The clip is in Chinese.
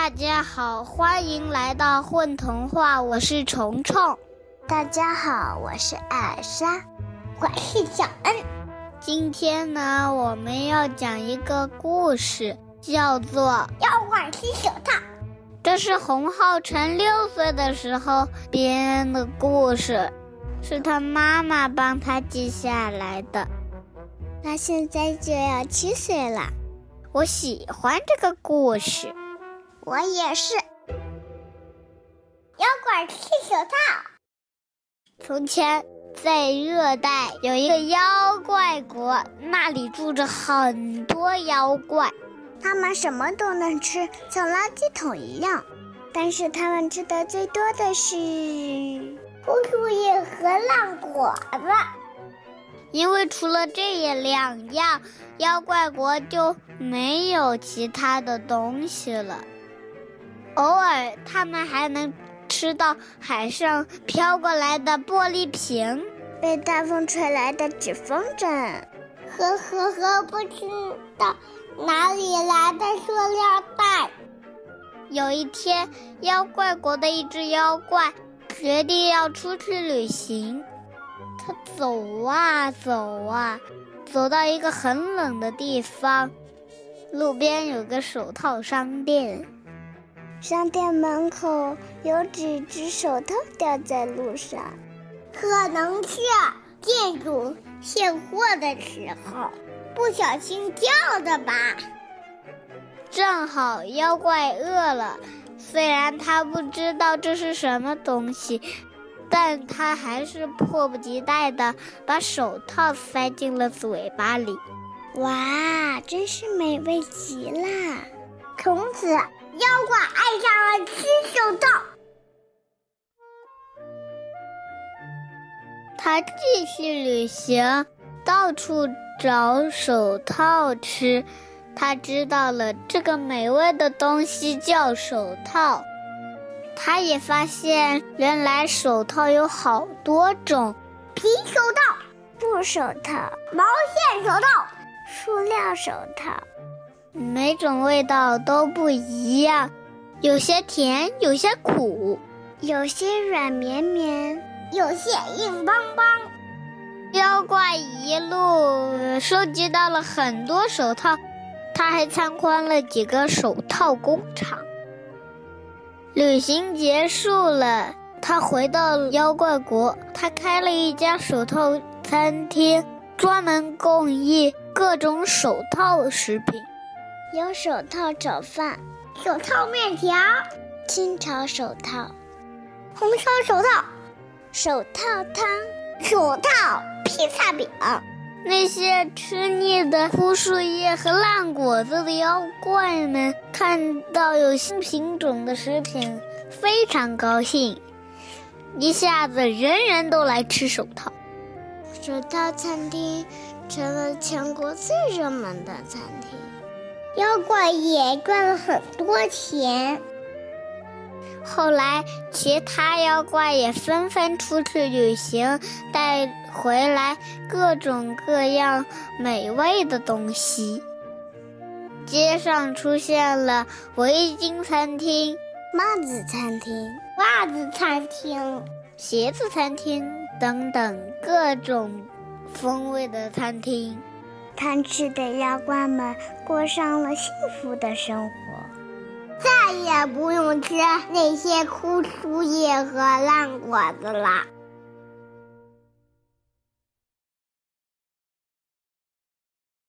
大家好，欢迎来到混童话，我是虫虫。大家好，我是艾莎，我是小恩。今天呢，我们要讲一个故事，叫做《妖怪踢手套》。这是洪浩辰六岁的时候编的故事，是他妈妈帮他记下来的。他现在就要七岁了，我喜欢这个故事。我也是。妖怪踢手套。从前，在热带有一个妖怪国，那里住着很多妖怪，他们什么都能吃，像垃圾桶一样。但是他们吃的最多的是枯树叶和烂果子，因为除了这两样，妖怪国就没有其他的东西了。偶尔，他们还能。吃到海上飘过来的玻璃瓶，被大风吹来的纸风筝，呵呵呵，不知道哪里来的塑料袋。有一天，妖怪国的一只妖怪决定要出去旅行。他走啊走啊，走到一个很冷的地方，路边有个手套商店。商店门口有几只手套掉在路上，可能是店主卸货的时候不小心掉的吧。正好妖怪饿了，虽然他不知道这是什么东西，但他还是迫不及待的把手套塞进了嘴巴里。哇，真是美味极了！从此。妖怪爱上了吃手套，他继续旅行，到处找手套吃。他知道了这个美味的东西叫手套。他也发现，原来手套有好多种：皮手套、布手套、毛线手套、塑料手套。每种味道都不一样，有些甜，有些苦，有些软绵绵，有些硬邦邦。妖怪一路收集到了很多手套，他还参观了几个手套工厂。旅行结束了，他回到妖怪国，他开了一家手套餐厅，专门供应各种手套食品。有手套炒饭、手套面条、清炒手套、红烧手套、手套汤、手套披萨饼。那些吃腻的枯树叶和烂果子的妖怪们看到有新品种的食品，非常高兴，一下子人人都来吃手套。手套餐厅成了全国最热门的餐厅。妖怪也赚了很多钱。后来，其他妖怪也纷纷出去旅行，带回来各种各样美味的东西。街上出现了围巾餐厅、帽子餐厅、袜子餐厅、鞋子餐厅等等各种风味的餐厅。贪吃的妖怪们过上了幸福的生活，再也不用吃那些枯树叶和烂果子了。